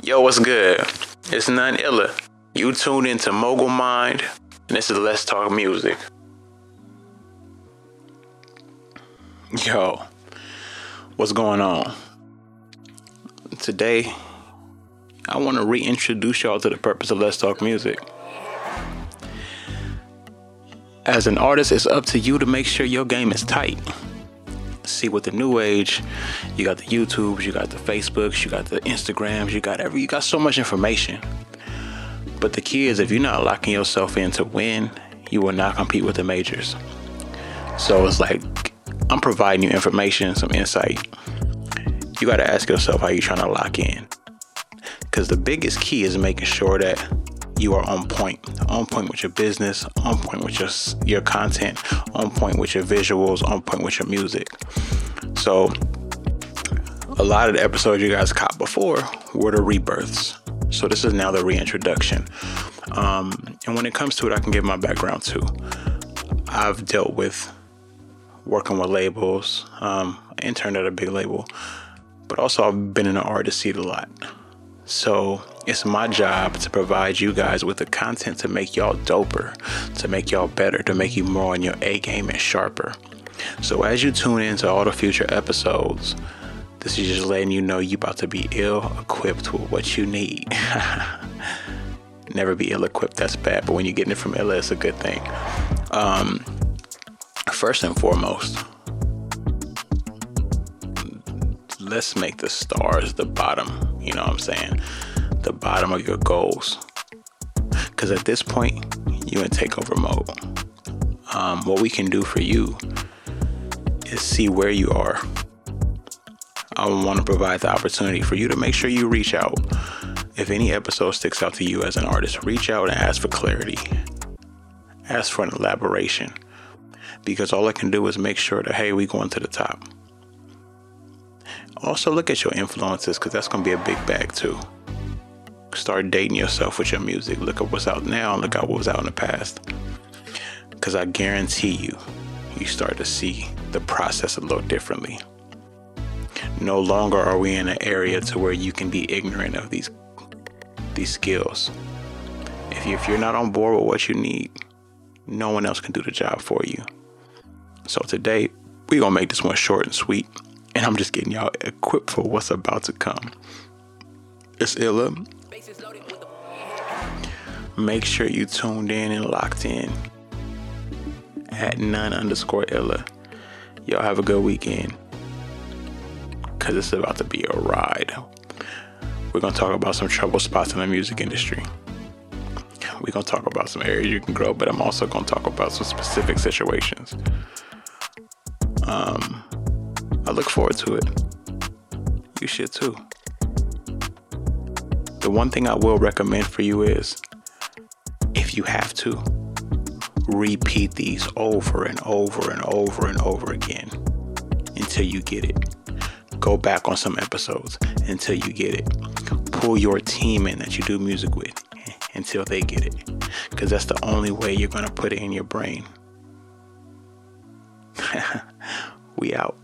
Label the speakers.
Speaker 1: Yo, what's good? It's none illa. You tuned into Mogul Mined, and this is Let's Talk Musiq. Yo, what's going on? Today, I want to reintroduce y'all to the purpose of Let's Talk Musiq. As an artist, it's up to you to make sure your game is tight see with the new age, you got the YouTubes, you got the Facebooks, you got the Instagrams, you got every, you got so much information. But the key is if you're not locking yourself in to win, you will not compete with the majors. So it's like I'm providing you information, some insight. You got to ask yourself how you're trying to lock in. Because the biggest key is making sure that you are on point, on point with your business, on point with your your content, on point with your visuals, on point with your music. So, a lot of the episodes you guys caught before were the rebirths. So this is now the reintroduction. Um, and when it comes to it, I can give my background too. I've dealt with working with labels, um, interned at a big label, but also I've been in the artist seat a lot. So it's my job to provide you guys with the content to make y'all doper, to make y'all better, to make you more on your A game and sharper. So as you tune into all the future episodes, this is just letting you know you about to be ill equipped with what you need. Never be ill equipped, that's bad. But when you're getting it from Illa, it's a good thing. Um, first and foremost, let's make the stars the bottom. You know what I'm saying? the bottom of your goals. Because at this point, you're in takeover mode. Um, what we can do for you is see where you are. I want to provide the opportunity for you to make sure you reach out. If any episode sticks out to you as an artist, reach out and ask for clarity. Ask for an elaboration. Because all I can do is make sure that, hey, we going to the top. Also, look at your influences because that's going to be a big bag too start dating yourself with your music. Look at what's out now look at what was out in the past. Because I guarantee you, you start to see the process a little differently. No longer are we in an area to where you can be ignorant of these these skills. If, you, if you're not on board with what you need, no one else can do the job for you. So today, we're gonna make this one short and sweet, and I'm just getting y'all equipped for what's about to come. It's Illa, Make sure you tuned in and locked in at none underscore illa. Y'all have a good weekend. Cause it's about to be a ride. We're gonna talk about some trouble spots in the music industry. We're gonna talk about some areas you can grow, but I'm also gonna talk about some specific situations. Um, I look forward to it. You should too. The one thing I will recommend for you is if you have to, repeat these over and over and over and over again until you get it. Go back on some episodes until you get it. Pull your team in that you do music with until they get it. Because that's the only way you're going to put it in your brain. we out.